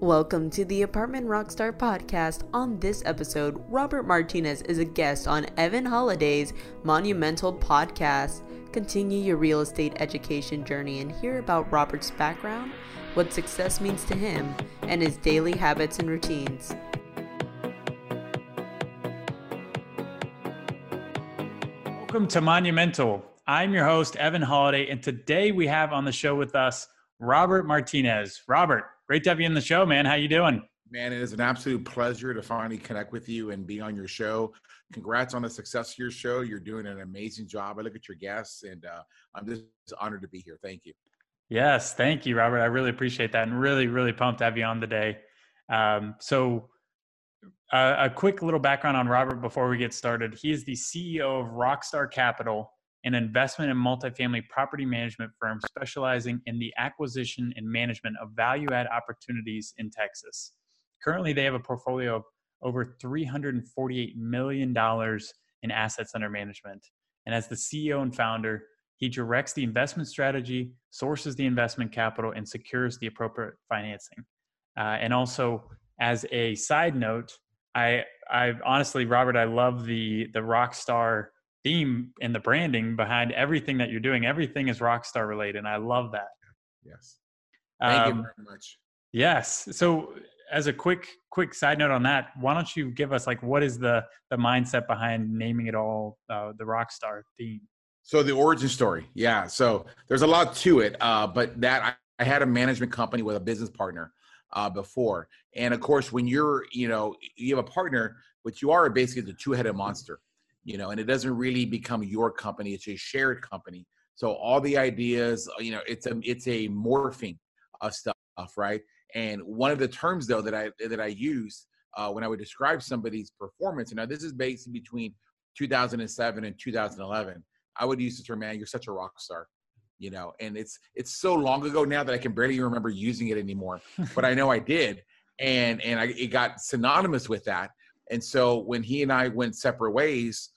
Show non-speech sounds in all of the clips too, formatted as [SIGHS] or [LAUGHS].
Welcome to the Apartment Rockstar podcast. On this episode, Robert Martinez is a guest on Evan Holladay's Monumental podcast. Continue your real estate education journey and hear about Robert's background, what success means to him, and his daily habits and routines. Welcome to Monumental. I'm your host, Evan Holiday, and today we have on the show with us Robert Martinez. Robert, great to have you in the show, man. How you doing? Man, it is an absolute pleasure to finally connect with you and be on your show. Congrats on the success of your show. You're doing an amazing job. I look at your guests, and uh, I'm just honored to be here. Thank you. Yes, thank you, Robert. I really appreciate that, and really, really pumped to have you on today. Um, so, uh, a quick little background on Robert before we get started. He is the CEO of Rockstar Capital, an investment and multifamily property management firm specializing in the acquisition and management of value add opportunities in Texas. Currently, they have a portfolio of over $348 million in assets under management. And as the CEO and founder, he directs the investment strategy, sources the investment capital, and secures the appropriate financing. Uh, and also, as a side note, I, I honestly, Robert, I love the the rock star theme and the branding behind everything that you're doing. Everything is Rockstar related, and I love that. Yes. Thank um, you very much. Yes. So, as a quick quick side note on that, why don't you give us like what is the the mindset behind naming it all uh, the Rockstar theme? So the origin story, yeah. So there's a lot to it, uh, but that I, I had a management company with a business partner uh, before, and of course, when you're you know you have a partner, but you are basically the two headed monster you know, and it doesn't really become your company; it's a shared company. So all the ideas, uh, you know, it's a it's a morphing of stuff, right? And one of the terms though that I that I use uh, when I would describe somebody's performance, now this is based between 2007 and 2011, I would use the term, "Man, you're such a rock star." You know, and it's it's so long ago now that I can barely remember using it anymore, but I know I did, and and I, it got synonymous with that. And so when he and I went separate ways,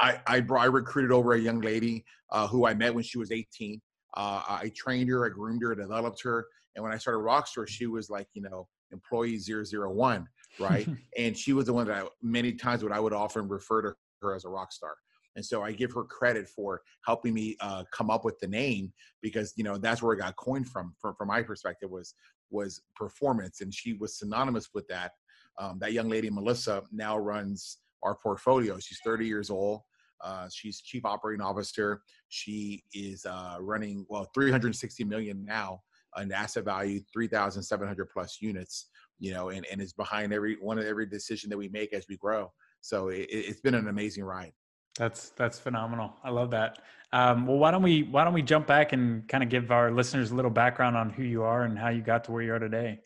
I I, brought, I recruited over a young lady uh, who I met when she was 18. Uh, I trained her, I groomed her, developed her, and when I started Rockstar, she was like you know employee 001, right? [LAUGHS] and she was the one that I, many times what I would often refer to her as a rock star. And so I give her credit for helping me uh, come up with the name because you know that's where it got coined from. From from my perspective was was performance, and she was synonymous with that. Um, that young lady, Melissa, now runs our portfolio. She's 30 years old. Uh, she's chief operating officer. She is uh, running well 360 million now an asset value, 3,700 plus units. You know, and, and is behind every one of every decision that we make as we grow. So it, it's been an amazing ride. That's that's phenomenal. I love that. Um, well, why don't we why don't we jump back and kind of give our listeners a little background on who you are and how you got to where you are today?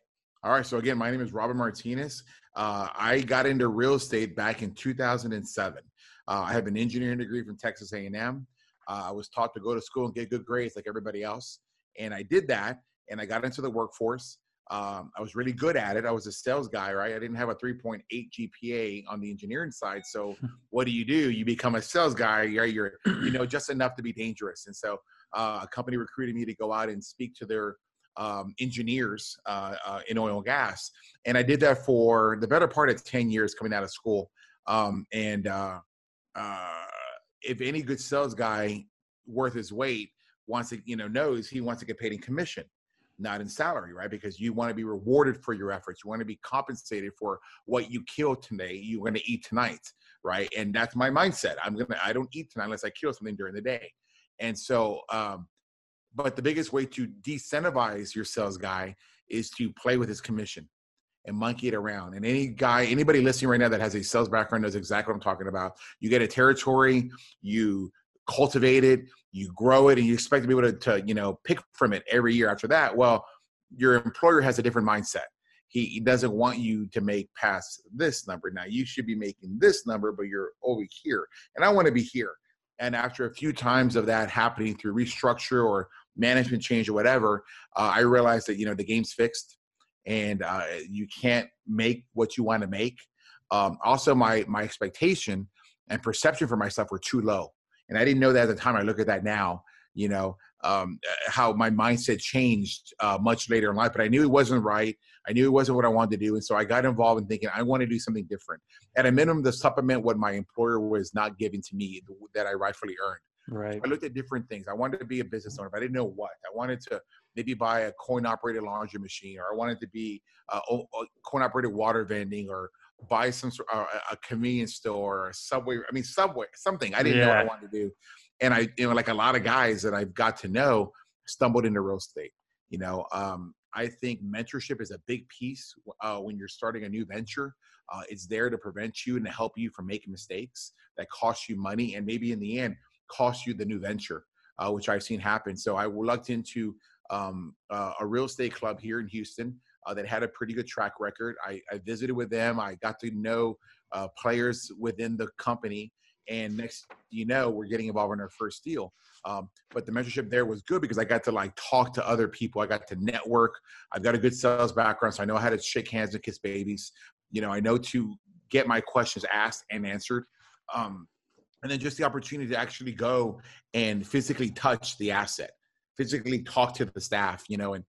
All right. So again, my name is Robert Martinez. Uh, I got into real estate back in 2007. Uh, I have an engineering degree from Texas A&M. Uh, I was taught to go to school and get good grades like everybody else, and I did that. And I got into the workforce. Um, I was really good at it. I was a sales guy, right? I didn't have a 3.8 GPA on the engineering side. So [LAUGHS] what do you do? You become a sales guy. You're, you're you know just enough to be dangerous. And so uh, a company recruited me to go out and speak to their um, engineers uh, uh, in oil and gas. And I did that for the better part of 10 years coming out of school. Um, and uh, uh, if any good sales guy worth his weight wants to, you know, knows he wants to get paid in commission, not in salary, right? Because you want to be rewarded for your efforts. You want to be compensated for what you killed today. You're going to eat tonight, right? And that's my mindset. I'm gonna. I don't eat tonight unless I kill something during the day. And so, um, but the biggest way to decentivize your sales guy is to play with his commission and monkey it around. And any guy, anybody listening right now that has a sales background knows exactly what I'm talking about. You get a territory, you cultivate it, you grow it, and you expect to be able to, to you know, pick from it every year after that. Well, your employer has a different mindset. He, he doesn't want you to make past this number. Now you should be making this number, but you're over here. And I want to be here. And after a few times of that happening through restructure or management change or whatever, uh, I realized that, you know, the game's fixed and uh, you can't make what you want to make. Um, also, my my expectation and perception for myself were too low, and I didn't know that at the time. I look at that now. You know, um, how my mindset changed uh, much later in life. But I knew it wasn't right. I knew it wasn't what I wanted to do, and so I got involved in thinking I want to do something different. At a minimum, to supplement what my employer was not giving to me that I rightfully earned. Right. I looked at different things. I wanted to be a business owner, but I didn't know what. I wanted to maybe buy a coin operated laundry machine, or I wanted to be a, a coin operated water vending, or buy some sort uh, a convenience store, or a subway. I mean, subway something. I didn't yeah. know what I wanted to do, and I, you know, like a lot of guys that I've got to know, stumbled into real estate. You know, um, I think mentorship is a big piece uh, when you're starting a new venture. Uh, it's there to prevent you and to help you from making mistakes that cost you money and maybe in the end cost you the new venture, uh, which I've seen happen. So I lucked into um, uh, a real estate club here in Houston uh, that had a pretty good track record. I, I visited with them. I got to know uh, players within the company. And next, you know, we're getting involved in our first deal. Um, but the mentorship there was good because I got to like talk to other people. I got to network. I've got a good sales background, so I know how to shake hands and kiss babies. You know, I know to get my questions asked and answered. Um, and then just the opportunity to actually go and physically touch the asset physically talk to the staff you know and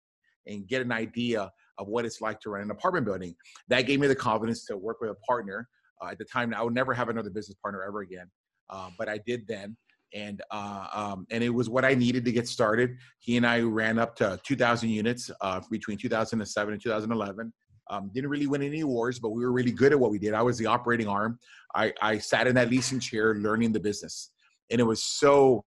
and get an idea of what it's like to run an apartment building that gave me the confidence to work with a partner uh, at the time i would never have another business partner ever again uh, but i did then and uh, um, and it was what I needed to get started. He and I ran up to 2,000 units uh, between 2007 and 2011. Um, didn't really win any awards, but we were really good at what we did. I was the operating arm. I, I sat in that leasing chair learning the business, and it was so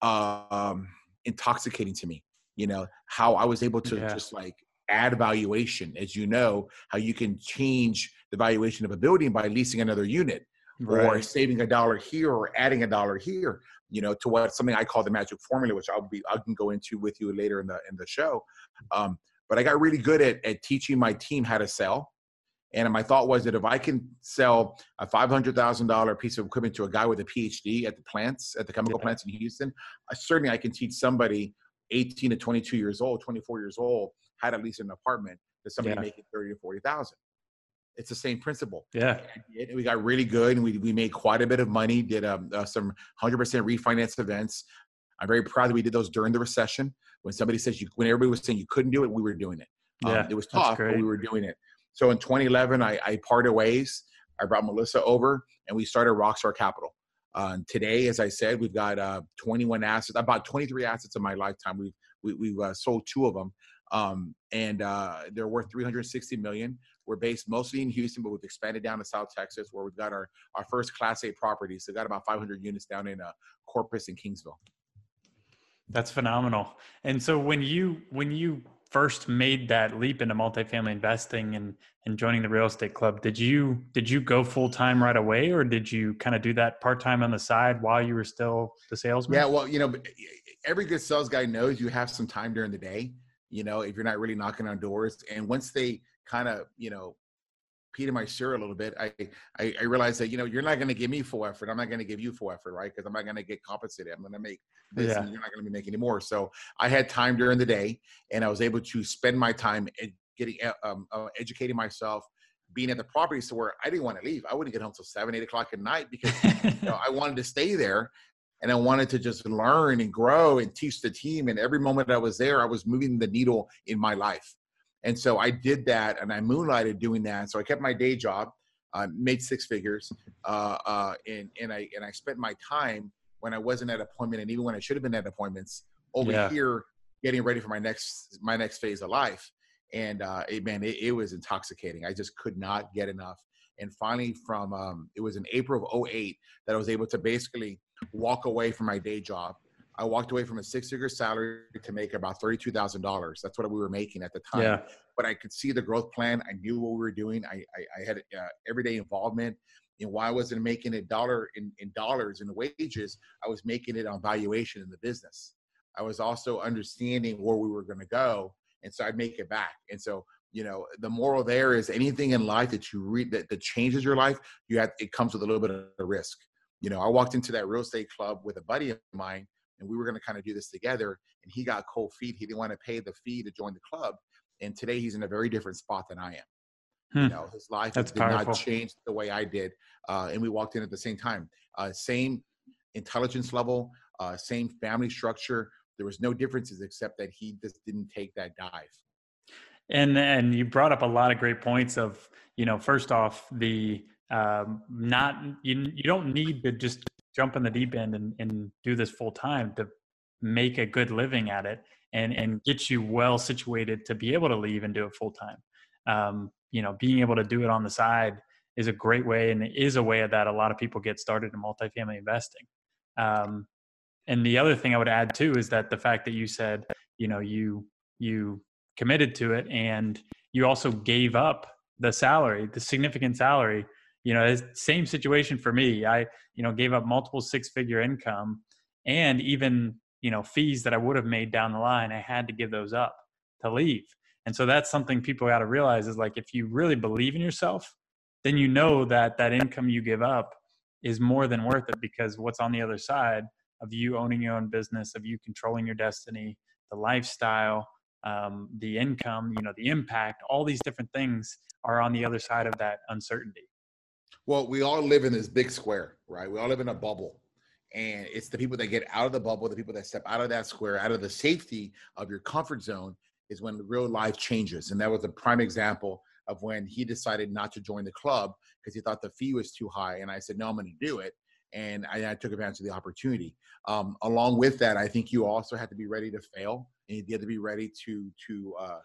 um, intoxicating to me. You know how I was able to yeah. just like add valuation, as you know, how you can change the valuation of a building by leasing another unit. Right. Or saving a dollar here or adding a dollar here, you know, to what something I call the magic formula, which I'll be I can go into with you later in the in the show. Um, but I got really good at, at teaching my team how to sell. And my thought was that if I can sell a $500,000 piece of equipment to a guy with a PhD at the plants, at the chemical yeah. plants in Houston, I, certainly I can teach somebody 18 to 22 years old, 24 years old, how to lease an apartment to somebody yeah. making 30 to 40,000. It's the same principle. Yeah. And we got really good and we, we made quite a bit of money, did um, uh, some 100% refinance events. I'm very proud that we did those during the recession. When somebody says you, when everybody was saying you couldn't do it, we were doing it. Um, yeah, it was tough, but we were doing it. So in 2011, I, I parted ways. I brought Melissa over, and we started Rockstar Capital. Uh, today, as I said, we've got uh, 21 assets, I bought 23 assets in my lifetime. We've we, have we have uh, sold two of them, um, and uh, they're worth 360 million. We're based mostly in Houston, but we've expanded down to South Texas, where we've got our our first Class A properties. So, we've got about 500 units down in uh, Corpus and Kingsville. That's phenomenal. And so when you when you first made that leap into multifamily investing and and joining the real estate club, did you did you go full time right away, or did you kind of do that part time on the side while you were still the salesman? Yeah, well, you know, every good sales guy knows you have some time during the day. You know, if you're not really knocking on doors, and once they kind of you know in my shirt a little bit, I, I, I realized that, you know, you're not going to give me full effort. I'm not going to give you full effort, right? Because I'm not going to get compensated. I'm going to make this yeah. and you're not going to be making any more. So I had time during the day and I was able to spend my time ed- getting, um, uh, educating myself, being at the property where I didn't want to leave. I wouldn't get home till seven, eight o'clock at night because you know, [LAUGHS] I wanted to stay there and I wanted to just learn and grow and teach the team. And every moment I was there, I was moving the needle in my life. And so I did that and I moonlighted doing that. So I kept my day job, uh, made six figures, uh, uh, and, and, I, and I spent my time when I wasn't at appointment and even when I should have been at appointments over yeah. here getting ready for my next, my next phase of life. And uh, it, man, it, it was intoxicating. I just could not get enough. And finally, from um, it was in April of 08 that I was able to basically walk away from my day job I walked away from a six figure salary to make about $32,000. That's what we were making at the time. Yeah. But I could see the growth plan. I knew what we were doing. I, I, I had uh, everyday involvement. And why I wasn't making a dollar in, in dollars in wages, I was making it on valuation in the business. I was also understanding where we were going to go. And so I'd make it back. And so, you know, the moral there is anything in life that you read that, that changes your life, you have, it comes with a little bit of risk. You know, I walked into that real estate club with a buddy of mine and we were going to kind of do this together. And he got cold feet. He didn't want to pay the fee to join the club. And today he's in a very different spot than I am. Hmm. You know, his life That's did powerful. not change the way I did. Uh, and we walked in at the same time. Uh, same intelligence level, uh, same family structure. there was no differences except that he just didn't take that dive. And and you brought up a lot of great points of you know first off the um, not you you don't need to just jump in the deep end and, and do this full time to make a good living at it and and get you well situated to be able to leave and do it full time. Um, you know, being able to do it on the side is a great way and it is a way that a lot of people get started in multifamily investing. Um, and the other thing I would add too is that the fact that you said, you know, you you committed to it and you also gave up the salary, the significant salary. You know, same situation for me. I, you know, gave up multiple six figure income and even, you know, fees that I would have made down the line. I had to give those up to leave. And so that's something people got to realize is like if you really believe in yourself, then you know that that income you give up is more than worth it because what's on the other side of you owning your own business, of you controlling your destiny, the lifestyle, um, the income, you know, the impact, all these different things are on the other side of that uncertainty. Well, we all live in this big square, right? We all live in a bubble. And it's the people that get out of the bubble, the people that step out of that square, out of the safety of your comfort zone, is when real life changes. And that was a prime example of when he decided not to join the club because he thought the fee was too high. And I said, no, I'm going to do it and I, I, took advantage of the opportunity. Um, along with that, I think you also have to be ready to fail, and you have to be ready to to uh,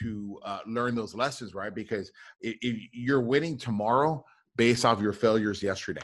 to uh, learn those lessons, right? Because if, if you're winning tomorrow based off your failures yesterday.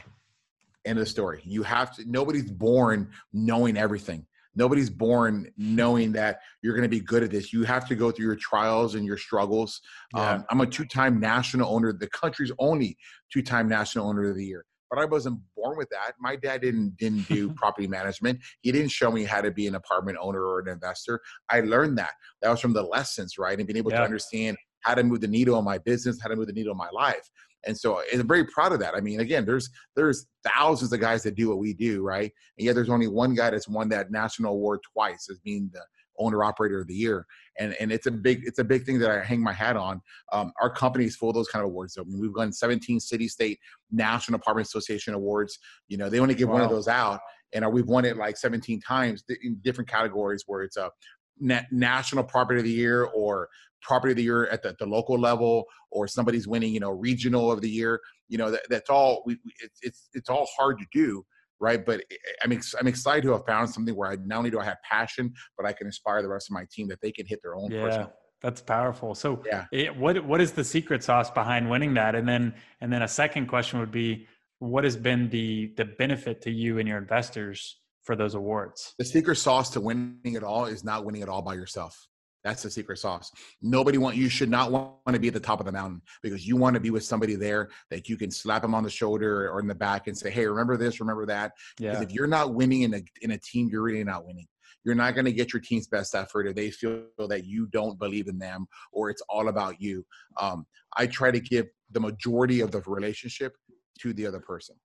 End of the story. You have to. Nobody's born knowing everything. Nobody's born knowing that you're going to be good at this. You have to go through your trials and your struggles. Yeah. Um, I'm a two-time national owner, the country's only two-time national owner of the year but I wasn't born with that. My dad didn't didn't do [LAUGHS] property management. He didn't show me how to be an apartment owner or an investor. I learned that. That was from the lessons, right? And being able yeah. to understand how to move the needle on my business, how to move the needle on my life. And so I'm very proud of that. I mean, again, there's there's thousands of guys that do what we do, right? And yet there's only one guy that's won that national award twice as being the owner operator of the year and and it's a big it's a big thing that i hang my hat on um, our company is full of those kind of awards I mean, we've won 17 city state national apartment association awards you know they only give wow. one of those out and uh, we've won it like 17 times in different categories where it's a na- national property of the year or property of the year at the, the, local level or somebody's winning you know regional of the year you know that, that's all we, it's, it's it's all hard to do right? But eh, eh, I'm ex- I'm excited to have found something where I not only do I have passion, but I can inspire the rest of my team that they can hit their own. Yeah, personal. that's powerful. So, yeah, it, what what is the secret sauce behind winning that? And then and then a second question would be, what has been the the benefit to you and your investors for those awards? The secret sauce to winning it all is not winning it all by yourself. That's the secret sauce. Nobody want you should not want to be at the top of the mountain because you want to be with somebody there that you can slap them on the shoulder or in the back and say, "Hey, remember this, remember that." Yeah. Because if you're not winning in a in a team, you're really not winning. You're not going to get your team's best effort if they feel that you don't believe in them or it's all about you. Um, I try to give the majority of the relationship to the other person.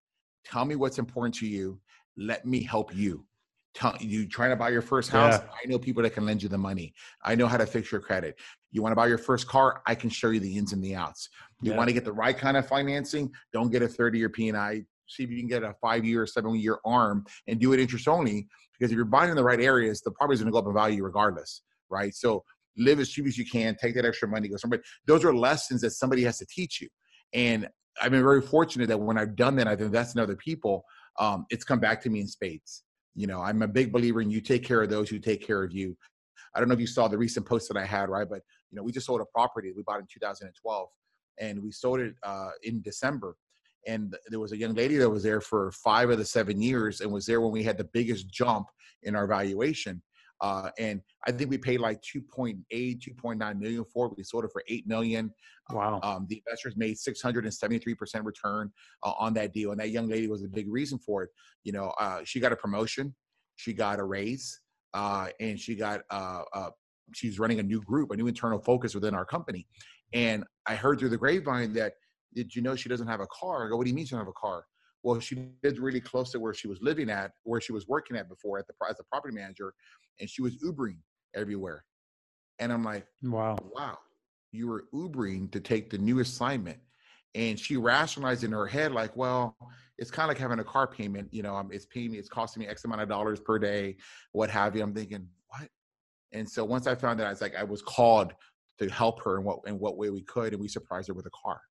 Tell me what's important to you. Let me help you. You trying to buy your first house. Yeah. i know people that can lend you the money. I know how to fix your credit. You want to buy your first car? I can show you the ins and the outs. You yeah. want to get the right kind of financing? Don't get a 30 year p&i see if you can get a five year or seven year arm and do it interest only because if you're buying in the right areas the property is going to go up in value regardless right? So live as cheap as you can take that extra money go somebody those are lessons that somebody has to teach you. And i've been very fortunate that when i've done that i've invested in other people um, it's come back to me in spades you know, I'm a big believer in you take care of those who take care of you. I don't know if you saw the recent post that I had, right? But you know, we just sold a property we bought in 2012, and we sold it uh, in December. And there was a young lady that was there for five of the seven years, and was there when we had the biggest jump in our valuation. Uh, and I think we paid like 2.8, 2.9 million for it. We sold it for 8 million. Wow. Um, the investors made 673% return uh, on that deal. And that young lady was a big reason for it. You know, uh, she got a promotion, she got a raise, uh, and she got, uh, uh, she's running a new group, a new internal focus within our company. And I heard through the grapevine that, did you know she doesn't have a car? I go, what do you mean she doesn't have a car? Well, she lived really close to where she was living at, where she was working at before at the as a property manager, and she was Ubering everywhere. And I'm like, wow, wow, you were Ubering to take the new assignment. And she rationalized in her head, like, well, it's kind of like having a car payment. You know, um, it's paying me, it's costing me X amount of dollars per day, what have you. I'm thinking, what? And so once I found that, I was like, I was called to help her in what in what way we could, and we surprised her with a car.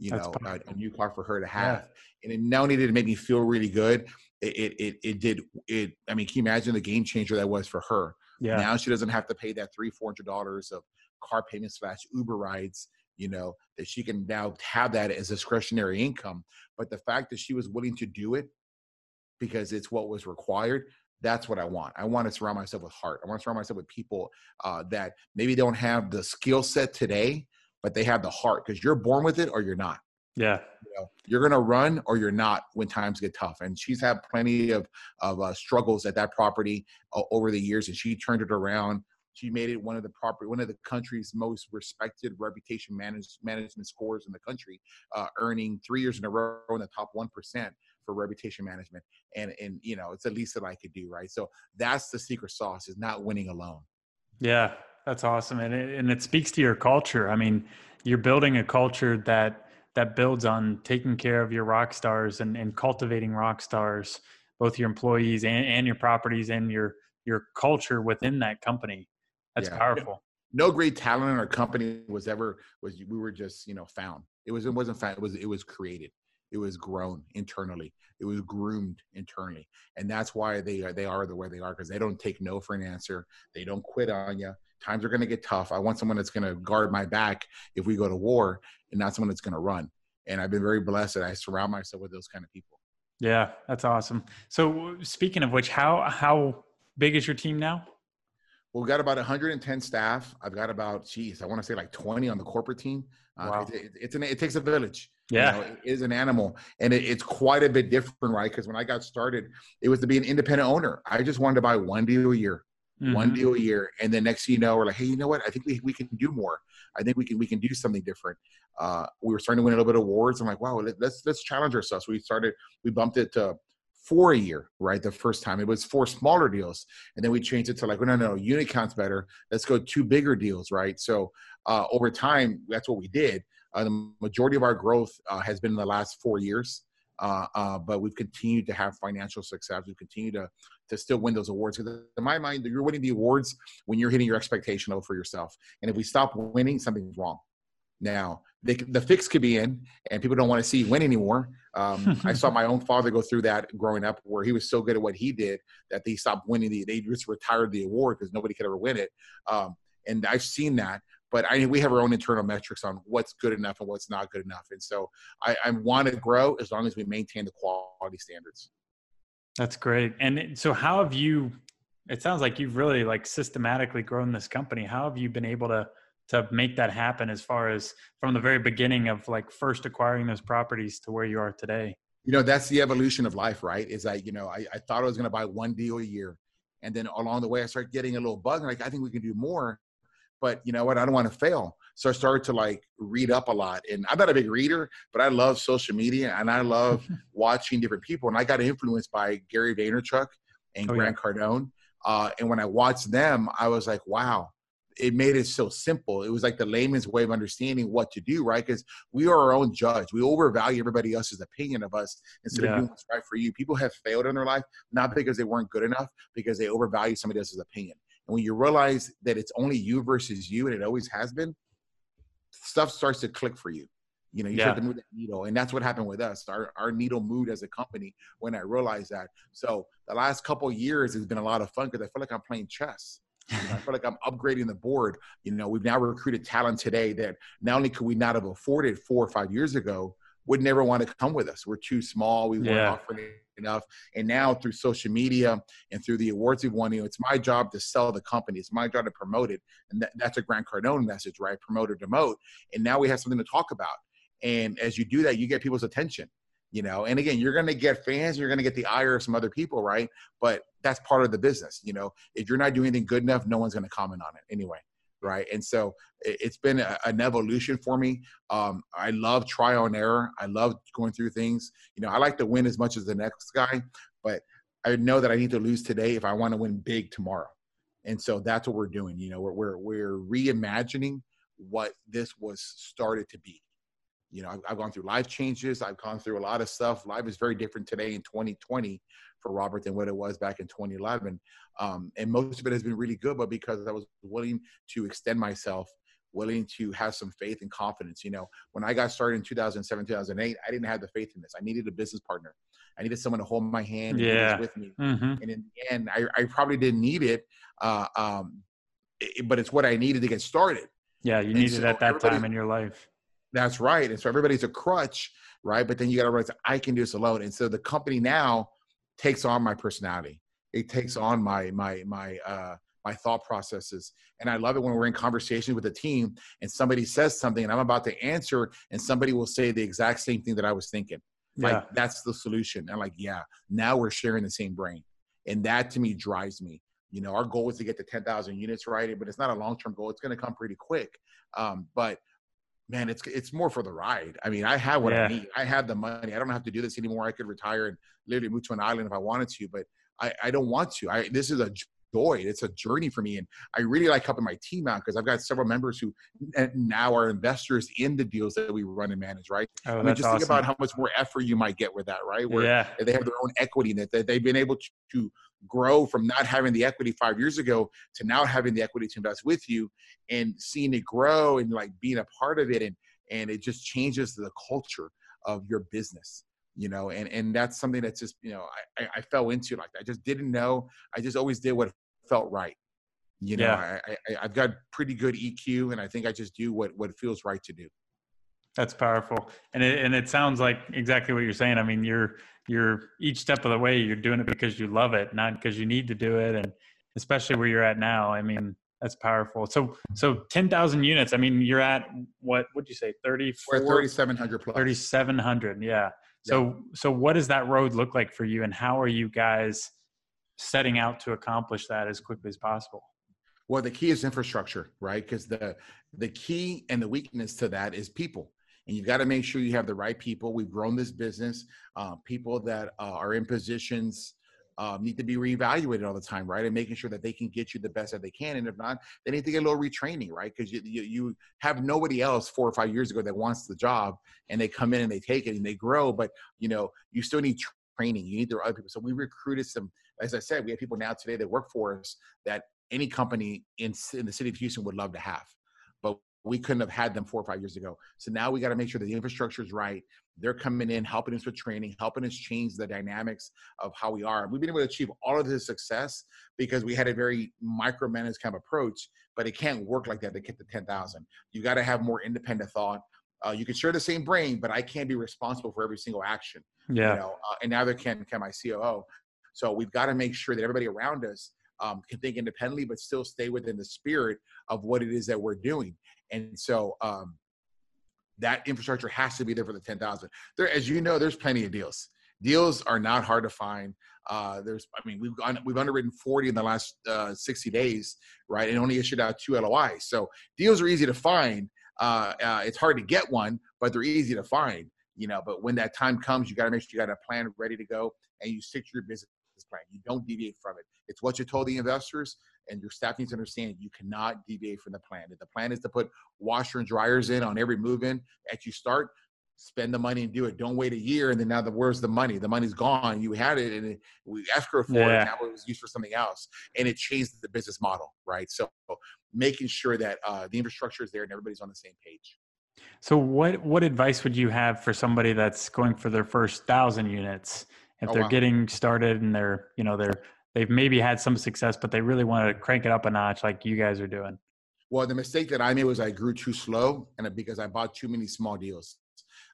You That's know, a, a, new car for her to have, yeah. and it not only did it make me feel really good, it, it it did it. I mean, can you imagine the game changer that was for her? Yeah. Now she doesn't have to pay that three four hundred dollars of car payments slash Uber rides. You know that she can now have that as discretionary income. But the fact that she was willing to do it because it's what was required that's what I want. I want to surround myself with heart. I want to surround myself with people uh, that maybe don't have the skill set today, but they have the heart because you're born with it or you're not. Yeah. You know, you're going to run or you're not when times get tough. And she's had plenty of, of uh, struggles at that property uh, over the years and she turned it around. She made it one of the property, one of the country's most respected reputation manage, management scores in the country, uh, earning three years in a row in the top 1% for reputation management. And, and, you know, it's the least that I could do. Right. So that's the secret sauce is not winning alone. Yeah, that's awesome. And it, and it speaks to your culture. I mean, you're building a culture that, that builds on taking care of your rock stars and, and cultivating rock stars, both your employees and, and your properties and your, your culture within that company. That's yeah. powerful. No great talent in our company was ever was we were just you know found. It was it wasn't found. It was it was created. It was grown internally. It was groomed internally, and that's why they are they are the way they are because they don't take no for an answer. They don't quit on you. Times are going to get tough. I want someone that's going to guard my back if we go to war, and not someone that's going to run. And I've been very blessed that I surround myself with those kind of people. Yeah, that's awesome. So speaking of which, how how big is your team now? Well, we've got about 110 staff. I've got about, geez, I want to say like 20 on the corporate team. Uh, wow. it, it, it's an, it takes a village. Yeah, you know, it is an animal, and it, it's quite a bit different, right? Because when I got started, it was to be an independent owner. I just wanted to buy one deal a year, mm-hmm. one deal a year, and then next thing you know, we're like, hey, you know what? I think we, we can do more. I think we can we can do something different. Uh, we were starting to win a little bit of awards. I'm like, wow, let's let's challenge ourselves. We started, we bumped it to four a year, right? The first time it was four smaller deals, and then we changed it to like, well, no, no, unit count's better. Let's go two bigger deals, right? So uh, over time, that's what we did. Uh, the majority of our growth uh, has been in the last four years, uh, uh, but we've continued to have financial success. We've continued to to still win those awards. Because in my mind, you're winning the awards when you're hitting your expectation level for yourself. And if we stop winning, something's wrong. Now, they, the fix could be in, and people don't want to see you win anymore. Um, I saw [LAUGHS] my own father go through that growing up, where he was so good at what he did that they stopped winning the. They just retired the award because nobody could ever win it. Um, and I've seen that, but I we have our own internal metrics on what's good enough and what's not good enough. And so I, I want to grow as long as we maintain the quality standards. That's great. And so, how have you? It sounds like you've really like systematically grown this company. How have you been able to? to make that happen as far as from the very beginning of like first acquiring those properties to where you are today you know that's the evolution of life right is that you know i, I thought i was going to buy one deal a year and then along the way i started getting a little bug like i think we can do more but you know what i don't want to fail so i started to like read up a lot and i'm not a big reader but i love social media and i love [LAUGHS] watching different people and i got influenced by gary vaynerchuk and oh, grant yeah. cardone uh, and when i watched them i was like wow it made it so simple. It was like the layman's way of understanding what to do, right? Because we are our own judge. We overvalue everybody else's opinion of us instead yeah. of doing what's right for you. People have failed in their life not because they weren't good enough, because they overvalue somebody else's opinion. And when you realize that it's only you versus you, and it always has been, stuff starts to click for you. You know, you yeah. start to move that needle, and that's what happened with us. Our our needle moved as a company when I realized that. So the last couple years has been a lot of fun because I feel like I'm playing chess you know, I feel like I'm upgrading the board. You know, we've now recruited talent today that not only could we not have afforded four or five years ago, would never want to come with us. We're too small. We weren't offering enough. And now through social media and through the awards we've won, you know, it's my job to sell the company. It's my job to promote it. And that, that's a Grant Cardone message, right? Promote or demote. And now we have something to talk about. And as you do that, you get people's attention you know and again you're going to get fans you're going to get the ire of some other people right but that's part of the business you know if you're not doing anything good enough no one's going to comment on it anyway right? And so it's been a, an evolution for me. Um, i love trial and error. I love going through things. You know i like to win as much as the next guy but i know that i need to lose today if i want to win big tomorrow. And so that's what we're doing you know we're, we're, we're reimagining what this was started to be You know, I've, I've, gone through life changes. I've gone through a lot of stuff. Life is very different today in 2020 for Robert than what it was back in 2011. Um, and most of it has been really good, but because I was willing to extend myself, willing to have some faith and confidence. You know, when I got started in 2007, 2008, I didn't have the faith in this. I needed a business partner. I needed someone to hold my hand and yeah. with me. Mm-hmm. And in the end, I, I probably didn't need it, uh, um, it, but it's what I needed to get started. Yeah, you needed so at that time in your life. That's right. And so everybody's a crutch, right? But then you got to realize I can do this alone. And so the company now takes on my personality. It takes on my my my uh, my thought processes. And I love it when we're in conversation with a team and somebody says something and I'm about to answer and somebody will say the exact same thing that I was thinking. Like yeah. that's the solution. And like, yeah, now we're sharing the same brain. And that to me drives me. You know, our goal is to get to 10,000 units, right? But it's not a long-term goal. It's going to come pretty quick. Um, but man, it's it's more for the ride. I mean, I have what yeah. I need. I have the money. I don't have to do this anymore. I could retire and literally move to an island if I wanted to, but I, I don't want to. I this is a It's a journey for me, and I really like helping my team out because I've got several members who now are investors in the deals that we run and manage. Right? Oh, I mean, just awesome. think about how much more effort you might get with that, right? Where yeah. they have their own equity in it, that they've been able to grow from not having the equity five years ago to now having the equity to invest with you, and seeing it grow and like being a part of it, and and it just changes the culture of your business you know and and that's something that's just you know I, I fell into like i just didn't know i just always did what felt right you know yeah. I, I i've got pretty good eq and i think i just do what what feels right to do that's powerful and it and it sounds like exactly what you're saying i mean you're you're each step of the way you're doing it because you love it not because you need to do it and especially where you're at now i mean that's powerful. So so ten thousand units. I mean, you're at what would you say? Thirty four. Thirty seven hundred plus. Thirty seven hundred. Yeah. So yeah. so what does that road look like for you, and how are you guys setting out to accomplish that as quickly as possible? Well, the key is infrastructure, right? Because the the key and the weakness to that is people and you've got to make sure you have the right people. We've grown this business, uh, people that uh, are in positions um, need to be reevaluated all the time, right? And making sure that they can get you the best that they can. And if not, they need to get a little retraining, right? Because you, you, you have nobody else four or five years ago that wants the job and they come in and they take it and they grow, but you know, you still need training. You need the other people. So we recruited some, as I said, we have people now today that work for us that any company in, in the city of Houston would love to have. But we couldn't have had them four or five years ago. So now we got to make sure that the infrastructure is right. They're coming in, helping us with training, helping us change the dynamics of how we are. We've been able to achieve all of this success because we had a very micromanaged kind of approach, but it can't work like that to get to 10,000. You got to have more independent thought. Uh, you can share the same brain, but I can't be responsible for every single action. Yeah. You know, uh, and neither can, can my COO. So we've got to make sure that everybody around us um, can think independently, but still stay within the spirit of what it is that we're doing. And so um, that infrastructure has to be there for the 10,000. There, as you know, there's plenty of deals. Deals are not hard to find. Uh, there's, I mean, we've gone, we've underwritten 40 in the last uh, 60 days, right? And only issued out two LOIs. So deals are easy to find. Uh, uh, it's hard to get one, but they're easy to find, you know. But when that time comes, you got to make sure you got a plan ready to go and you stick to your business plan. You don't deviate from it. It's what you told the investors, and your staff needs to understand you cannot deviate from the plan. If the plan is to put washer and dryers in on every move in that you start, spend the money and do it. Don't wait a year and then now the where's the money? The money's gone. You had it and it, we escrow for yeah. it. Now it was used for something else, and it changed the business model, right? So making sure that uh, the infrastructure is there and everybody's on the same page. So what what advice would you have for somebody that's going for their first thousand units? If oh, they're wow. getting started and they're you know they're they've maybe had some success, but they really want to crank it up a notch like you guys are doing? Well, the mistake that I made was I grew too slow and because I bought too many small deals.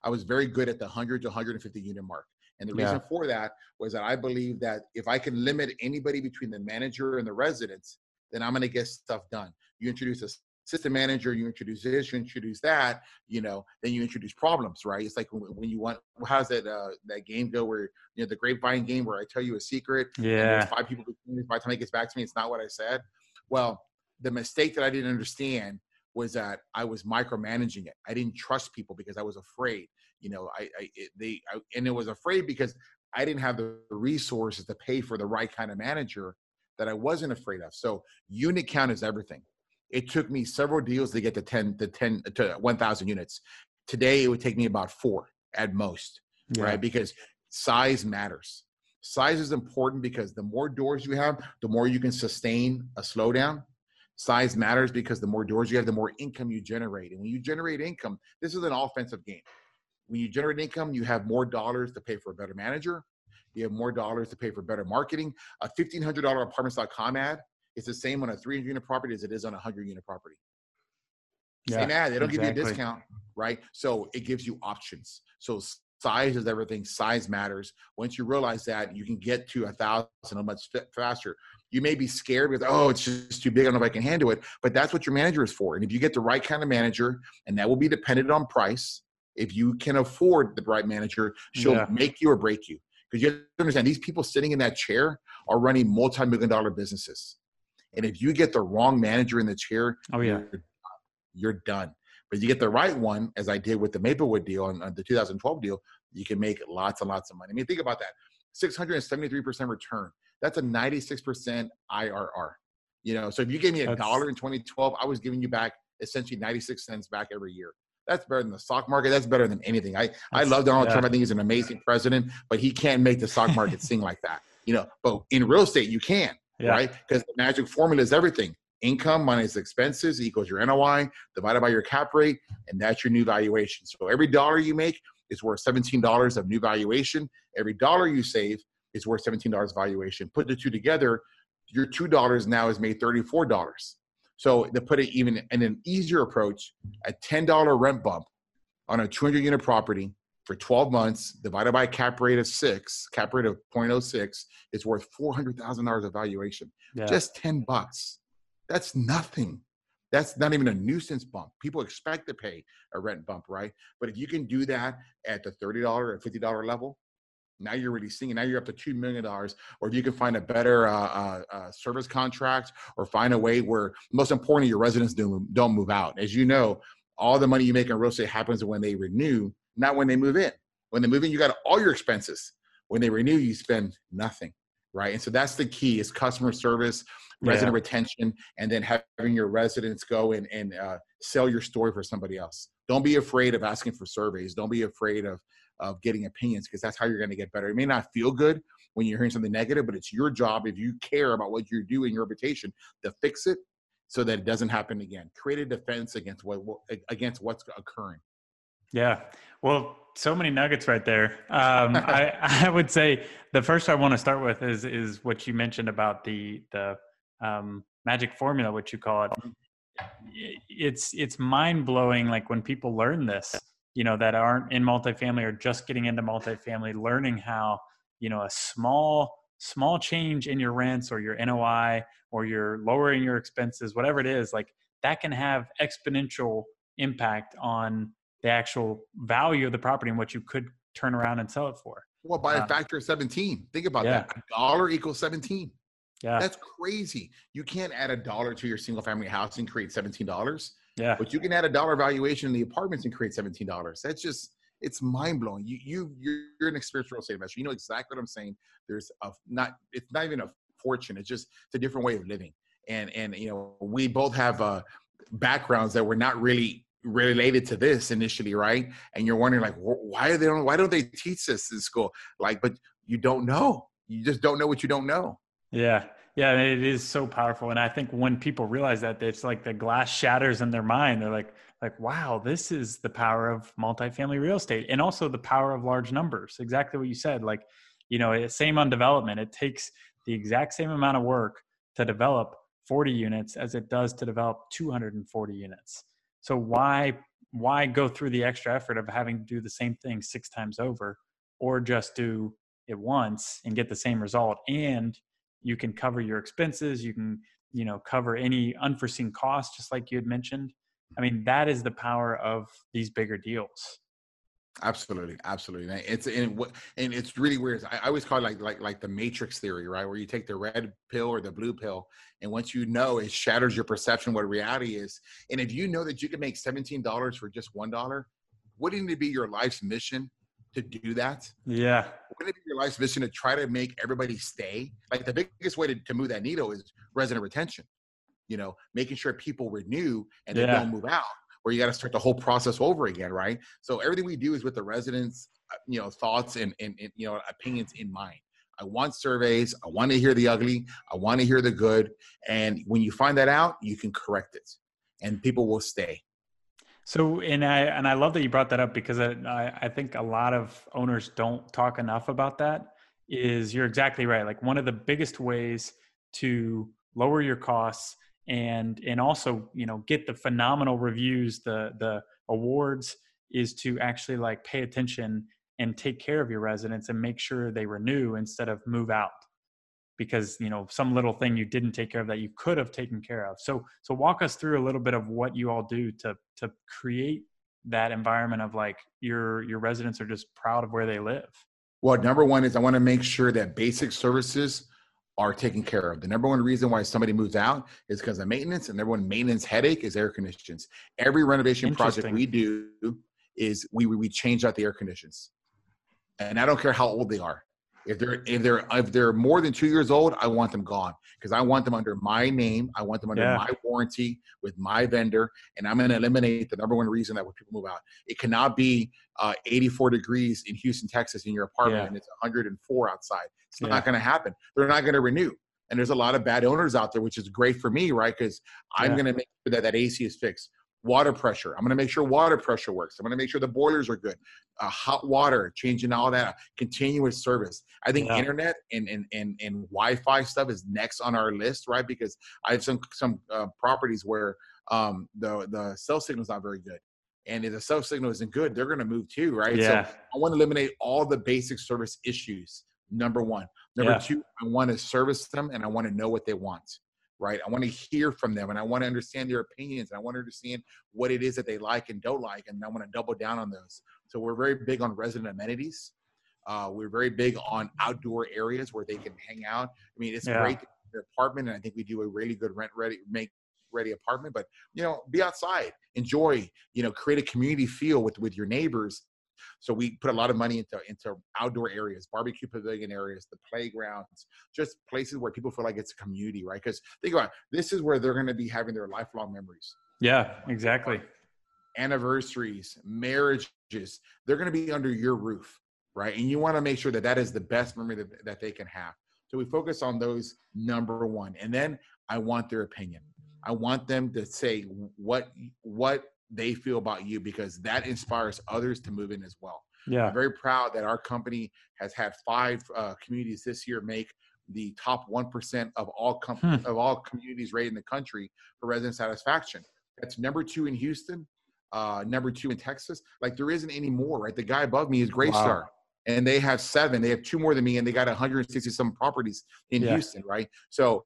I was very good at the 100 to 150 unit mark. And the reason yeah. for that was that I believe that if I can limit anybody between the manager and the residents, then I'm going to get stuff done. You introduce a system manager, you introduce this, you introduce that, you know, then you introduce problems, right? It's like when you want, how's that uh, that game go where you know the grapevine game where I tell you a secret, yeah, five people by the time it gets back to me, it's not what I said. Well, the mistake that I didn't understand was that I was micromanaging it. I didn't trust people because I was afraid. You know, I, I it, they I, and it was afraid because I didn't have the resources to pay for the right kind of manager that I wasn't afraid of. So unit count is everything. It took me several deals to get to 10 to 10 to 1,000 units. Today, it would take me about four at most, Yeah. right? Because size matters. Size is important because the more doors you have, the more you can sustain a slowdown. Size matters because the more doors you have, the more income you generate. And when you generate income, this is an offensive game. When you generate income, you have more dollars to pay for a better manager. You have more dollars to pay for better marketing. A $1,500 apartments.com ad is the same on a 300 unit property as it is on a 100 unit property. Same ad. They don't give you a discount, right? So it gives you options. So size is everything. Size matters. Once you realize that, you can get to a thousand a much faster. You may be scared because oh, it's just too big. I don't know if I can handle it. But that's what your manager is for. And if you get the right kind of manager, and that will be dependent on price. If you can afford the right manager, she'll Yeah. make you or break you. Because you have to understand, these people sitting in that chair are running multi-million dollar businesses. And if you get the wrong manager in the chair, Oh, yeah. you're, you're done. But you get the right one, as I did with the Maplewood deal and the 2012 deal, you can make lots and lots of money. I mean, think about that 673% return. That's a 96% IRR. You know, so if you gave me a dollar in 2012, I was giving you back essentially 96 cents back every year. That's better than the stock market. That's better than anything. I, I love Donald yeah. Trump. I think he's an amazing president, but he can't make the stock market sing like that. You know, but in real estate, you can Yeah. right? Because the magic formula is everything. Income minus expenses equals your NOI divided by your cap rate, and that's your new valuation. So every dollar you make is worth $17 of new valuation. Every dollar you save is worth $17 valuation. Put the two together, your $2 now is made $34. So to put it even in an easier approach, a $10 rent bump on a 200 unit property for 12 months divided by a cap rate of six, cap rate of 0.06 is worth $400,000 of valuation Yeah. just 10 bucks. That's nothing. That's not even a nuisance bump. People expect to pay a rent bump, right? But if you can do that at the $30 or $50 level, now you're really seeing. Now you're up to $2 million. Or if you can find a better uh, uh, uh, service contract or find a way where, most importantly, your residents do, don't move out. As you know, all the money you make in real estate happens when they renew, not when they move in. When they move in, you got all your expenses. When they renew, you spend nothing, right? And so that's the key is customer service, resident retention, and then having your residents go and, and uh, sell your story for somebody else. Don't be afraid of asking for surveys. Don't be afraid of, of getting opinions because that's how you're going to get better. It may not feel good when you're hearing something negative, but it's your job if you care about what you do in your reputation to fix it so that it doesn't happen again. Create a defense against what- against what's occurring. Yeah. Well, so many nuggets right there. Um, [LAUGHS] I, I would say the first I want to start with is is what you mentioned about the the um, magic formula, what you call it. It's it's mind blowing. Like when people learn this, you know, that aren't in multifamily or just getting into multifamily, learning how you know a small small change in your rents or your NOI or you're lowering your expenses, whatever it is, like that can have exponential impact on the actual value of the property and what you could turn around and sell it for. Well, by Uh, a factor of 17. Think about yeah. that. A dollar equals 17. Yeah. That's crazy. You can't add a dollar to your single family house and create $17, yeah. but you can add a dollar valuation in the apartments and create $17. That's just it's mind blowing. You you you're, you're an experienced real estate investor. You know exactly what I'm saying. There's a not it's not even a fortune. It's just it's a different way of living. And and you know we both have uh, backgrounds that were not really related to this initially, right? And you're wondering like wh- why are they don't why don't they teach this in school? Like, but you don't know. You just don't know what you don't know. Yeah. Yeah. It is so powerful. And I think when people realize that it's like the glass shatters in their mind, they're like, like, wow, this is the power of multifamily real estate and also the power of large numbers. Exactly what you said. Like, you know, same on development. It takes the exact same amount of work to develop 40 units as it does to develop 240 units. So why why go through the extra effort of having to do the same thing six times over or just do it once and get the same result? And you can cover your expenses you can you know cover any unforeseen costs just like you had mentioned. I mean that is the power of these bigger deals Absolutely, absolutely. And It's and what and it's really weird. I, I always call it like like like the matrix theory, right? Where you take the red pill or the blue pill, and once you know, it shatters your perception what reality is. And if you know that you can make seventeen dollars for just one dollar, wouldn't it be your life's mission to do that? yeah Wouldn't it be your life's mission to try to make everybody stay? Like the biggest way to, to move that needle is resident retention. You know, making sure people renew and they Yeah. don't move out. Where you got to start the whole process over again, right? So everything we do is with the residents, uh, you know, thoughts and, and, and you know opinions in mind. I want surveys. I want to hear the ugly. I want to hear the good. And when you find that out, you can correct it, and people will stay. So, and I and I love that you brought that up because I I think a lot of owners don't talk enough about that. Is you're exactly right. Like one of the biggest ways to lower your costs and and also you know get the phenomenal reviews, the the awards is to actually like pay attention and take care of your residents and make sure they renew instead of move out. Because you know some little thing you didn't take care of that you could have taken care of. So so walk us through a little bit of what you all do to to create that environment of like your your residents are just proud of where they live. Well number one is i want to make sure that basic services are taken care of. The number one reason why somebody moves out is because of maintenance and number one maintenance headache is air conditions. Every renovation project we do is we we change out the air conditions. And i don't care how old they are if they're if they're if they're more than two years old, I want them gone because I want them under my name. I want them under yeah. my warranty with my vendor, and I'm going to eliminate the number one reason that when people move out, it cannot be uh, 84 degrees in Houston, Texas, in your apartment, yeah. and it's 104 outside. It's yeah. not going to happen. They're not going to renew. And there's a lot of bad owners out there, which is great for me, right? Because I'm going to make sure that that AC is fixed water pressure. I'm going to make sure water pressure works. I'm going to make sure the boilers are good. Uh, hot water, changing all that, continuous service. I think yeah. internet and, and and and Wi-Fi stuff is next on our list, right? Because I have some some uh, properties where um, the the cell signal is not very good. And if the cell signal isn't good, they're going to move too, right? Yeah. So I want to eliminate all the basic service issues. Number one. Number yeah. two, I want to service them and I want to know what they want right? I want to hear from them and I want to understand their opinions. And I want to understand what it is that they like and don't like. And I want to double down on those. So we're very big on resident amenities. Uh, we're very big on outdoor areas where they can hang out. I mean, it's yeah. great their apartment, and I think we do a really good rent ready make ready apartment. But you know, be outside, enjoy. You know, create a community feel with with your neighbors, so we put a lot of money into into outdoor areas, barbecue pavilion areas, the playgrounds, just places where people feel like it's a community, right? Because think about it, this is where they're going to be having their lifelong memories. Yeah, exactly. Anniversaries, marriages, they're going to be under your roof, right? And you want to make sure that that is the best memory that, that they can have. So we focus on those number one, and then I want their opinion. I want them to say what what they feel about you because that inspires others to move in as well. Yeah. I'm very proud that our company has had five uh, communities this year make the top 1% of all com- hmm. of all communities rated in the country for resident satisfaction. That's number 2 in Houston, uh, number 2 in Texas. Like there isn't any more, right? The guy above me is Greystar. Wow. And they have seven. They have two more than me, and they got 160 some properties in yeah. Houston, right? So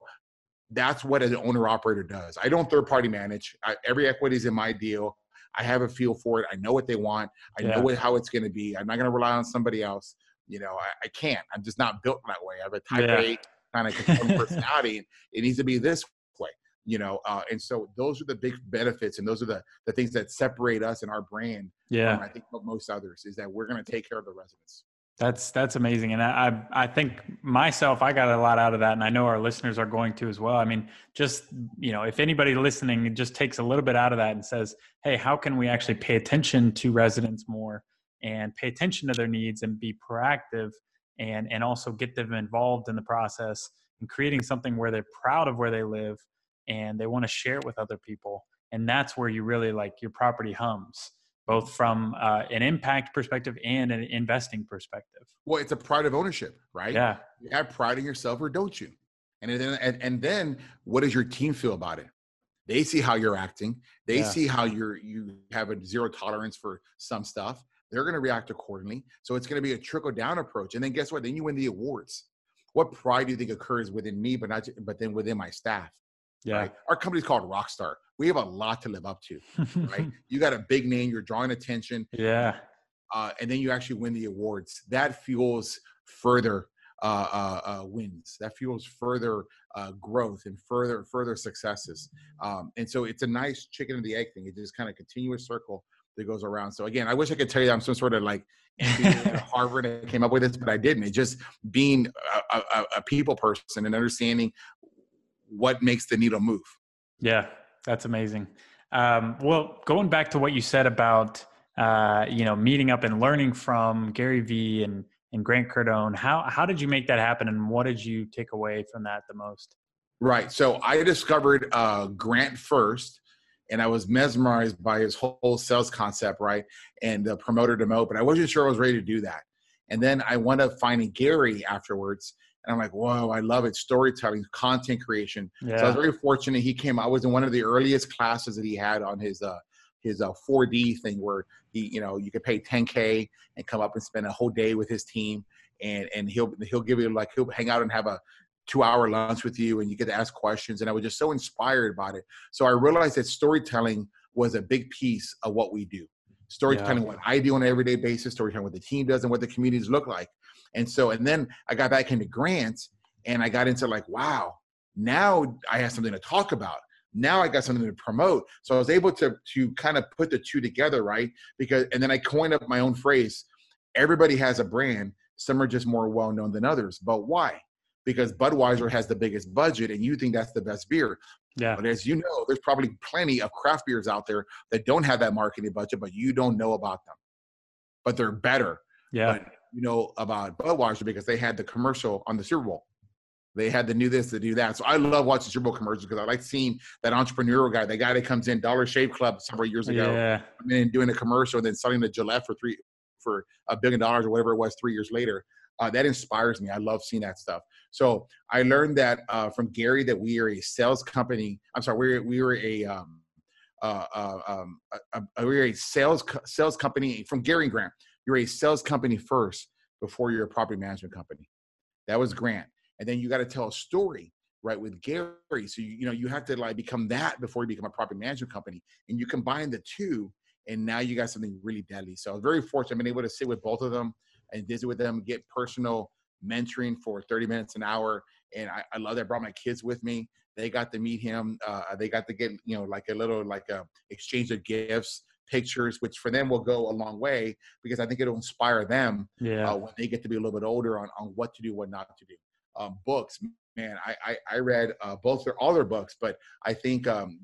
that's what an owner operator does. I don't third party manage. I, every equity is in my deal. I have a feel for it. I know what they want. I yeah. know what, how it's going to be. I'm not going to rely on somebody else. You know, I, I, can't. I'm just not built that way. I have a type yeah. A kind of [LAUGHS] personality. it needs to be this way. You know, uh, and so those are the big benefits, and those are the the things that separate us and our brand. Yeah, I think most others is that we're going to take care of the residents. That's that's amazing, and I I think myself I got a lot out of that, and I know our listeners are going to as well. I mean, just you know, if anybody listening just takes a little bit out of that and says, "Hey, how can we actually pay attention to residents more and pay attention to their needs and be proactive and and also get them involved in the process and creating something where they're proud of where they live and they want to share it with other people." And that's where you really like your property hums both from uh, an impact perspective and an investing perspective. Well, it's a pride of ownership, right? Yeah. You have pride in yourself, or don't you? And then, and, and then, what does your team feel about it? They see how you're acting. They yeah. see how you're you have a zero tolerance for some stuff. They're going to react accordingly. So it's going to be a trickle down approach. And then guess what? Then you win the awards. What pride do you think occurs within me, but not but then within my staff? Yeah. Right? Our company's called Rockstar. We have a lot to live up to, right? [LAUGHS] you got a big name, you're drawing attention. Yeah. Uh, and then you actually win the awards. That fuels further uh, uh, uh wins. That fuels further uh, growth and further further successes. Um, and so it's a nice chicken and the egg thing. It just kind of continuous circle that goes around. So again, I wish I could tell you I'm some sort of like [LAUGHS] Harvard and came up with this, but I didn't. It's just being a, a, a people person and understanding what makes the needle move. Yeah, that's amazing. Um, well, going back to what you said about uh, you know meeting up and learning from Gary Vee and and Grant Cardone, how how did you make that happen, and what did you take away from that the most? Right. So I discovered uh, Grant first, and I was mesmerized by his whole sales concept, right, and the promoter to mo. But I wasn't sure I was ready to do that. And then I wound up finding Gary afterwards, and I'm like, whoa, I love it. Storytelling, content creation. Yeah. So I was very fortunate. He came. I was in one of the earliest classes that he had on his uh, his uh, 4D thing, where he, you know, you could pay 10k and come up and spend a whole day with his team, and and he'll he'll give you like he'll hang out and have a two hour lunch with you, and you get to ask questions. And I was just so inspired about it. So I realized that storytelling was a big piece of what we do. Storytelling, yeah. what I do on an everyday basis, storytelling what the team does, and what the communities look like. And so, and then I got back into grants and I got into like, wow, now I have something to talk about. Now I got something to promote. So I was able to to kind of put the two together, right? Because and then I coined up my own phrase. Everybody has a brand. Some are just more well known than others. But why? Because Budweiser has the biggest budget and you think that's the best beer. Yeah. But as you know, there's probably plenty of craft beers out there that don't have that marketing budget, but you don't know about them. But they're better. Yeah. But you know about Budweiser because they had the commercial on the Super Bowl. They had to do this, to do that. So I love watching Super Bowl commercials because I like seeing that entrepreneurial guy, the guy that comes in Dollar Shave Club several years ago, yeah. and doing a commercial, and then selling the Gillette for three for a billion dollars or whatever it was three years later. Uh, that inspires me. I love seeing that stuff. So I learned that uh, from Gary that we are a sales company. I'm sorry, we we were a um, uh, uh um, a, a, we are a sales sales company from Gary Grant you're a sales company first before you're a property management company. That was Grant. And then you got to tell a story, right, with Gary. So you, you know, you have to like become that before you become a property management company. And you combine the two, and now you got something really deadly. So I was very fortunate. I've been able to sit with both of them and visit with them, get personal mentoring for 30 minutes an hour. And I, I love that I brought my kids with me. They got to meet him. Uh, they got to get, you know, like a little like a exchange of gifts pictures, which for them will go a long way because I think it'll inspire them yeah. uh, when they get to be a little bit older on, on what to do, what not to do. Um, books, man, I, I, I read uh, both their all their books, but I think um,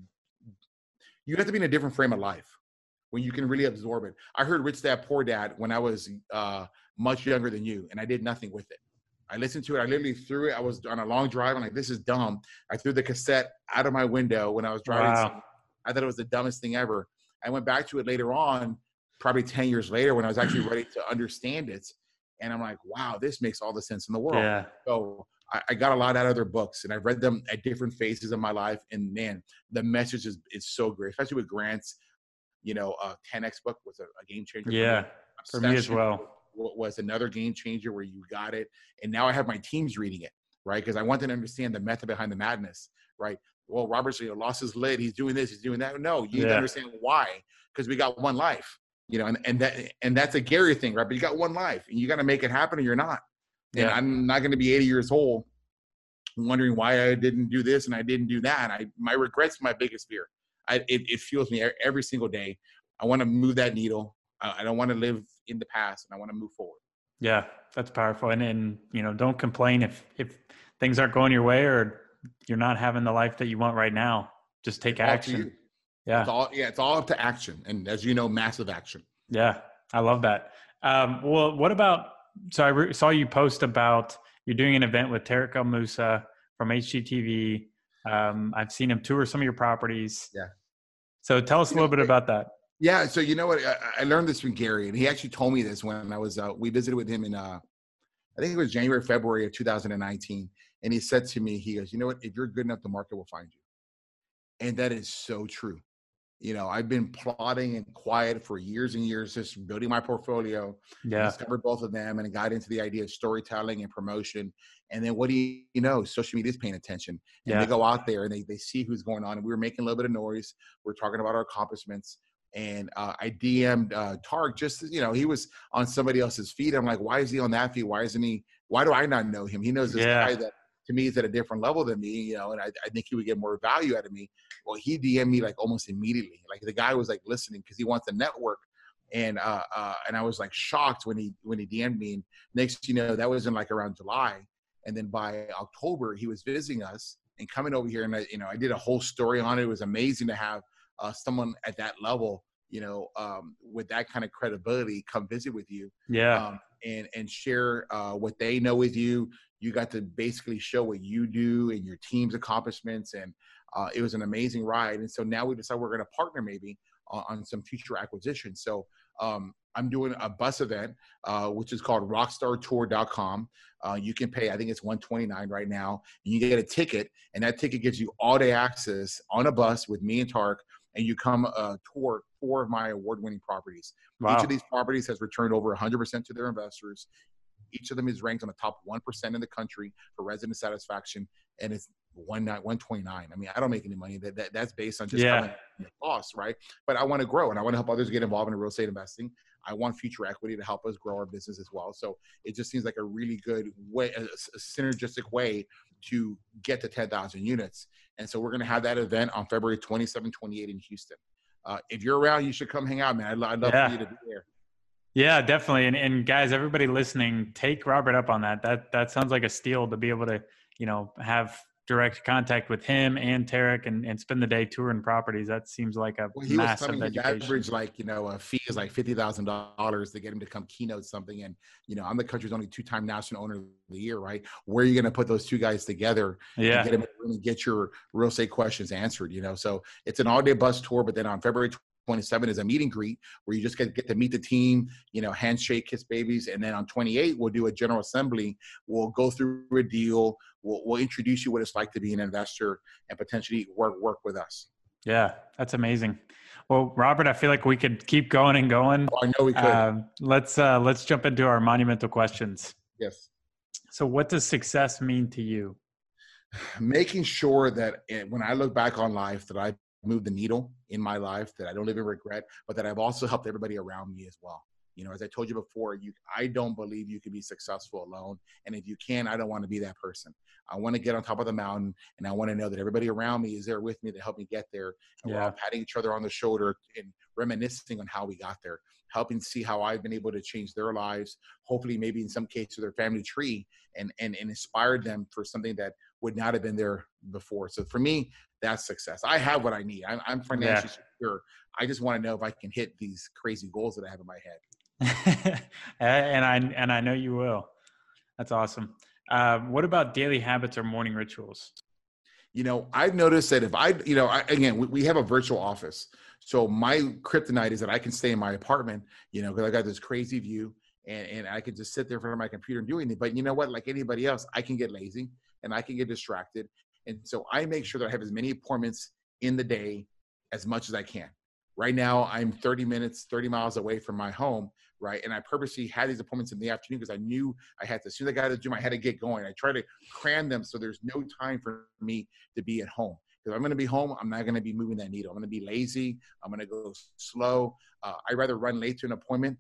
you have to be in a different frame of life when you can really absorb it. I heard Rich Dad Poor Dad when I was uh, much younger than you, and I did nothing with it. I listened to it. I literally threw it. I was on a long drive. I'm like, this is dumb. I threw the cassette out of my window when I was driving. Wow. I thought it was the dumbest thing ever. I went back to it later on, probably 10 years later when I was actually [CLEARS THROAT] ready to understand it. And I'm like, wow, this makes all the sense in the world. Yeah. So I, I got a lot out of their books and I've read them at different phases of my life. And man, the message is, is so great, especially with Grant's, you know, uh, 10X book was a, a game changer. Yeah. For me, for me as well. Was another game changer where you got it. And now I have my teams reading it, right? Because I want them to understand the method behind the madness, right? Well, Robert's you know, lost his lid. He's doing this. He's doing that. No, you to understand why, because we got one life, you know, and, and that and that's a Gary thing, right? But you got one life, and you got to make it happen, or you're not. And yeah. I'm not going to be 80 years old, wondering why I didn't do this and I didn't do that. I my regrets my biggest fear. I, it, it fuels me every single day. I want to move that needle. I don't want to live in the past, and I want to move forward. Yeah, that's powerful. And and you know, don't complain if if things aren't going your way or you're not having the life that you want right now. Just take it's action. Yeah. It's all, yeah, it's all up to action. And as you know, massive action. Yeah. I love that. Um, well, what about, so I re- saw you post about you're doing an event with Tarek El Moussa from HGTV. Um, I've seen him tour some of your properties. Yeah. So tell us a little bit about that. Yeah. So, you know what? I, I learned this from Gary and he actually told me this when I was, uh, we visited with him in, uh, I think it was January, February of 2019. And he said to me, he goes, you know what? If you're good enough, the market will find you. And that is so true. You know, I've been plotting and quiet for years and years, just building my portfolio. Yeah. Discovered both of them and got into the idea of storytelling and promotion. And then what do you, you know? Social media is paying attention. And yeah. they go out there and they, they see who's going on. And we were making a little bit of noise. We're talking about our accomplishments and uh, I DM'd uh, Tarek just you know he was on somebody else's feed. I'm like, why is he on that feed? Why isn't he? Why do I not know him? He knows this yeah. guy that to me is at a different level than me, you know, and I, I think he would get more value out of me. Well, he DM'd me like almost immediately. Like the guy was like listening because he wants a network. And uh, uh, and I was like shocked when he when he DM'd me. And next, you know, that was in like around July, and then by October he was visiting us and coming over here. And I, you know, I did a whole story on it. It was amazing to have uh, someone at that level, you know, um, with that kind of credibility, come visit with you. Yeah. Um, and and share uh, what they know with you. You got to basically show what you do and your team's accomplishments, and uh, it was an amazing ride. And so now we decided we're going to partner maybe on, on some future acquisitions. So um, I'm doing a bus event, uh, which is called rockstartour.com. Uh, you can pay, I think it's 129 right now, and you get a ticket, and that ticket gives you all day access on a bus with me and Tarek, and you come uh, tour four of my award-winning properties. Wow. Each of these properties has returned over 100% to their investors. Each of them is ranked on the top 1% in the country for resident satisfaction, and it's one night 129 i mean i don't make any money. That, that that's based on just yeah. costs right? But i want to grow and i want to help others get involved in real estate investing. I want future equity to help us grow our business as well. So it just seems like a really good way a, a synergistic way to get to 10,000 units. And so we're going to have that event on february 27 28 in houston. Uh, if you're around you should come hang out man. I'd, I'd love yeah. for you to be there yeah, definitely. And, and guys, everybody listening, take Robert up on that. That that sounds like a steal to be able to, you know, have direct contact with him and Tarek and, and spend the day touring properties. That seems like a well, he massive was education. average like you know a fee is like fifty thousand dollars to get him to come keynote something. And you know I'm the country's only two time national owner of the year, right? Where are you going to put those two guys together? Yeah, and get him and get your real estate questions answered. You know, so it's an all day bus tour. But then on February 27 is a meet and greet where you just get, get to meet the team, you know, handshake, kiss babies. And then on 28, we'll do a general assembly. We'll go through a deal. We'll, we'll introduce you what it's like to be an investor and potentially work, work with us. Yeah, that's amazing. Well, Robert, I feel like we could keep going and going. Oh, I know we could. Uh, let's uh, let's jump into our monumental questions. Yes. So, what does success mean to you? [SIGHS] Making sure that eh, when I look back on life, that I moved the needle in my life, that I don't live in regret, but that I've also helped everybody around me as well. You know, as I told you before, you I don't believe you can be successful alone. And if you can, I don't want to be that person. I want to get on top of the mountain and I want to know that everybody around me is there with me to help me get there. And yeah. we're all patting each other on the shoulder and reminiscing on how we got there, helping see how I've been able to change their lives, hopefully maybe in some cases their family tree and, and, and inspired them for something that would not have been there before. So for me, that's success. I have what I need. I'm, I'm financially yeah. secure. I just want to know if I can hit these crazy goals that I have in my head. [LAUGHS] and I and I know you will. That's awesome. Uh, what about daily habits or morning rituals? You know, I've noticed that if I, you know, I, again, we, we have a virtual office. So my kryptonite is that I can stay in my apartment, you know, because I got this crazy view and, and I can just sit there in front of my computer and do anything. But you know what? Like anybody else, I can get lazy and I can get distracted. And so I make sure that I have as many appointments in the day as much as I can. Right now, I'm 30 minutes, 30 miles away from my home, right? And I purposely had these appointments in the afternoon because I knew I had to, as soon as I got to the gym, I had to get going. I try to cram them so there's no time for me to be at home. Because I'm going to be home, I'm not going to be moving that needle. I'm going to be lazy. I'm going to go slow. Uh, I'd rather run late to an appointment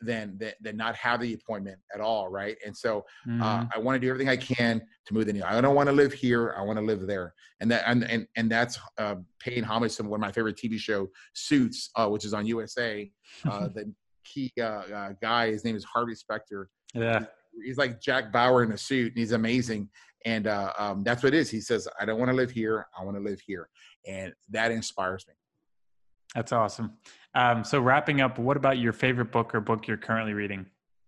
than, than than not have the appointment at all, right? And so uh, mm-hmm. uh, I want to do everything I can to move the needle. I don't want to live here. I want to live there, and that and and, and that's uh, paying homage to one of my favorite TV show, Suits, uh, which is on USA. Uh, [LAUGHS] the key uh, guy, his name is Harvey Specter. Yeah, he's like Jack Bauer in a suit, and he's amazing. And um, that's what it is. He says, "I don't want to live here. I want to live here," and that inspires me. That's awesome. Um, so wrapping up, what about your favorite book or book you're currently reading?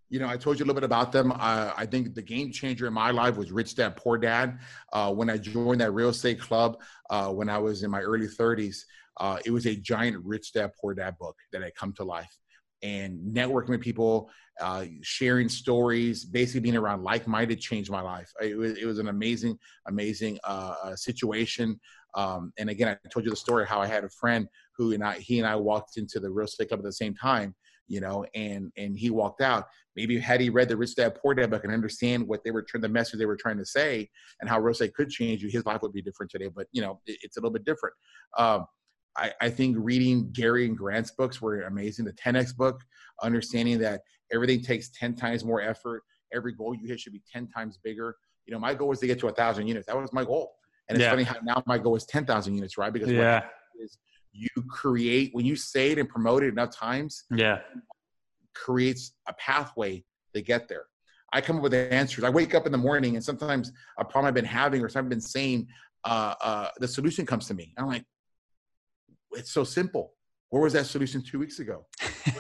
You know, I told you a little bit about them. Uh, I think the game changer in my life was Rich Dad Poor Dad. Uh, when I joined that real estate club uh, when I was in my early 30s, uh, it was a giant Rich Dad Poor Dad book that had come to life. And networking with people, uh, sharing stories, basically being around like-minded changed my life. It was, it was an amazing, amazing uh, situation. Um, and again, I told you the story how I had a friend who and I, he and I walked into the real estate club at the same time, you know, and and he walked out. Maybe had he read the Rich Dad Poor Dad book and understand what they were trying, the message they were trying to say, and how real estate could change you, his life would be different today. But you know, it, it's a little bit different. Um, I, I think reading Gary and Grant's books were amazing. The 10x book, understanding that everything takes 10 times more effort. Every goal you hit should be 10 times bigger. You know, my goal was to get to a thousand units. That was my goal. And it's yeah. funny how now my goal is 10,000 units, right? Because yeah. is you create, when you say it and promote it enough times, yeah, creates a pathway to get there. I come up with answers. I wake up in the morning and sometimes a problem I've been having or something I've been saying, uh, uh, the solution comes to me. I'm like, it's so simple. Where was that solution two weeks ago?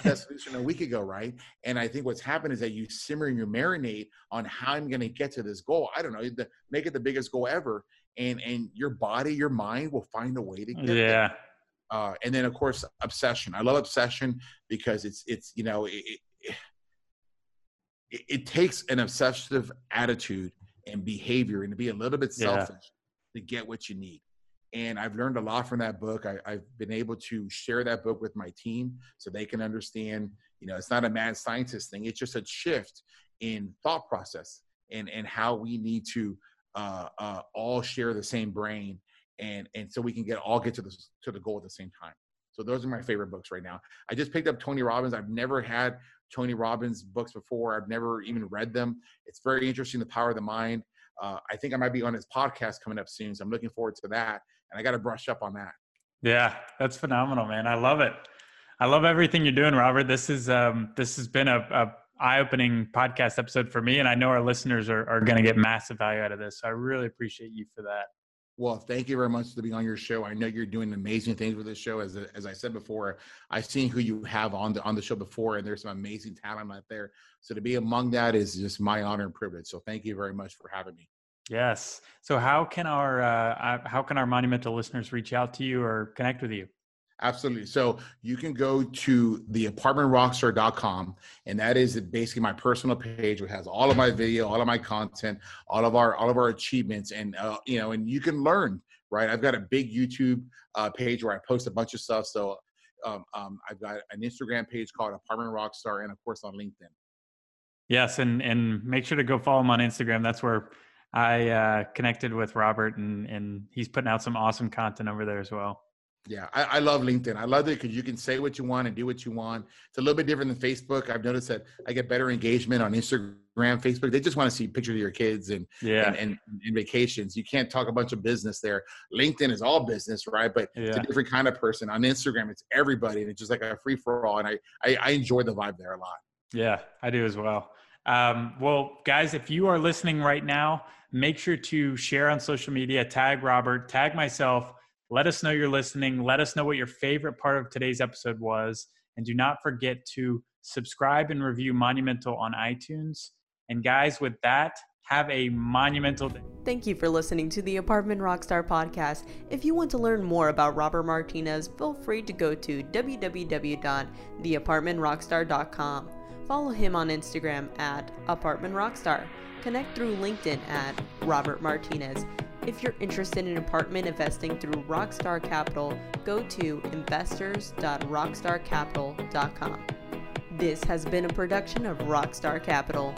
That [LAUGHS] solution a week ago, right? And I think what's happened is that you simmer and you marinate on how I'm going to get to this goal. I don't know, the, make it the biggest goal ever, and and your body, your mind will find a way to get yeah. there. Uh, and then of course obsession. I love obsession because it's it's you know it, it, it takes an obsessive attitude and behavior and to be a little bit selfish yeah. to get what you need. And I've learned a lot from that book. I, have been able to share that book with my team so they can understand, you know, it's not a mad scientist thing. It's just a shift in thought process and, and how we need to uh, uh, all share the same brain. And, and so we can get all get to the, to the goal at the same time. So those are my favorite books right now. I just picked up Tony Robbins. I've never had Tony Robbins books before. I've never even read them. It's very interesting, The Power of the Mind. Uh, I think I might be on his podcast coming up soon, so I'm looking forward to that. And I got to brush up on that. Yeah, that's phenomenal, man. I love it. I love everything you're doing, Robert. This is um, this has been a, a eye-opening podcast episode for me, and I know our listeners are, are going to get massive value out of this. So I really appreciate you for that. Well, thank you very much to be on your show. I know you're doing amazing things with this show. As as I said before, I've seen who you have on the on the show before, and there's some amazing talent out there. So to be among that is just my honor and privilege. So thank you very much for having me. Yes. So how can our uh, how can our monumental listeners reach out to you or connect with you? Absolutely. So you can go to the apartmentrockstar.com, and that is basically my personal page, which has all of my video, all of my content, all of our all of our achievements, and uh, you know, and you can learn. Right. I've got a big YouTube uh, page where I post a bunch of stuff. So um, um, I've got an Instagram page called Apartment Rockstar, and of course on LinkedIn. Yes, and and make sure to go follow him on Instagram. That's where I uh, connected with Robert, and and he's putting out some awesome content over there as well. Yeah, I, I, love LinkedIn. I love it because you can say what you want and do what you want. It's a little bit different than Facebook. I've noticed that I get better engagement on Instagram, Facebook. They just want to see pictures of your kids and yeah and, and, and vacations. You can't talk a bunch of business there. LinkedIn is all business, right? But yeah. it's a different kind of person. On Instagram, it's everybody, and it's just like a free for all. And I, I I enjoy the vibe there a lot. Yeah, I do as well. Um, well, guys, if you are listening right now, make sure to share on social media, tag Robert, tag myself let us know you're listening. Let us know what your favorite part of today's episode was. And do not forget to subscribe and review Monumental on iTunes. And guys, with that, have a monumental day. Thank you for listening to the Apartment Rockstar podcast. If you want to learn more about Robert Martinez, feel free to go to www.theapartmentrockstar.com. Follow him on Instagram at Apartment Rockstar. Connect through LinkedIn at Robert Martinez. If you're interested in apartment investing through Rockstar Capital, go to investors.rockstarcapital.com. This has been a production of Rockstar Capital.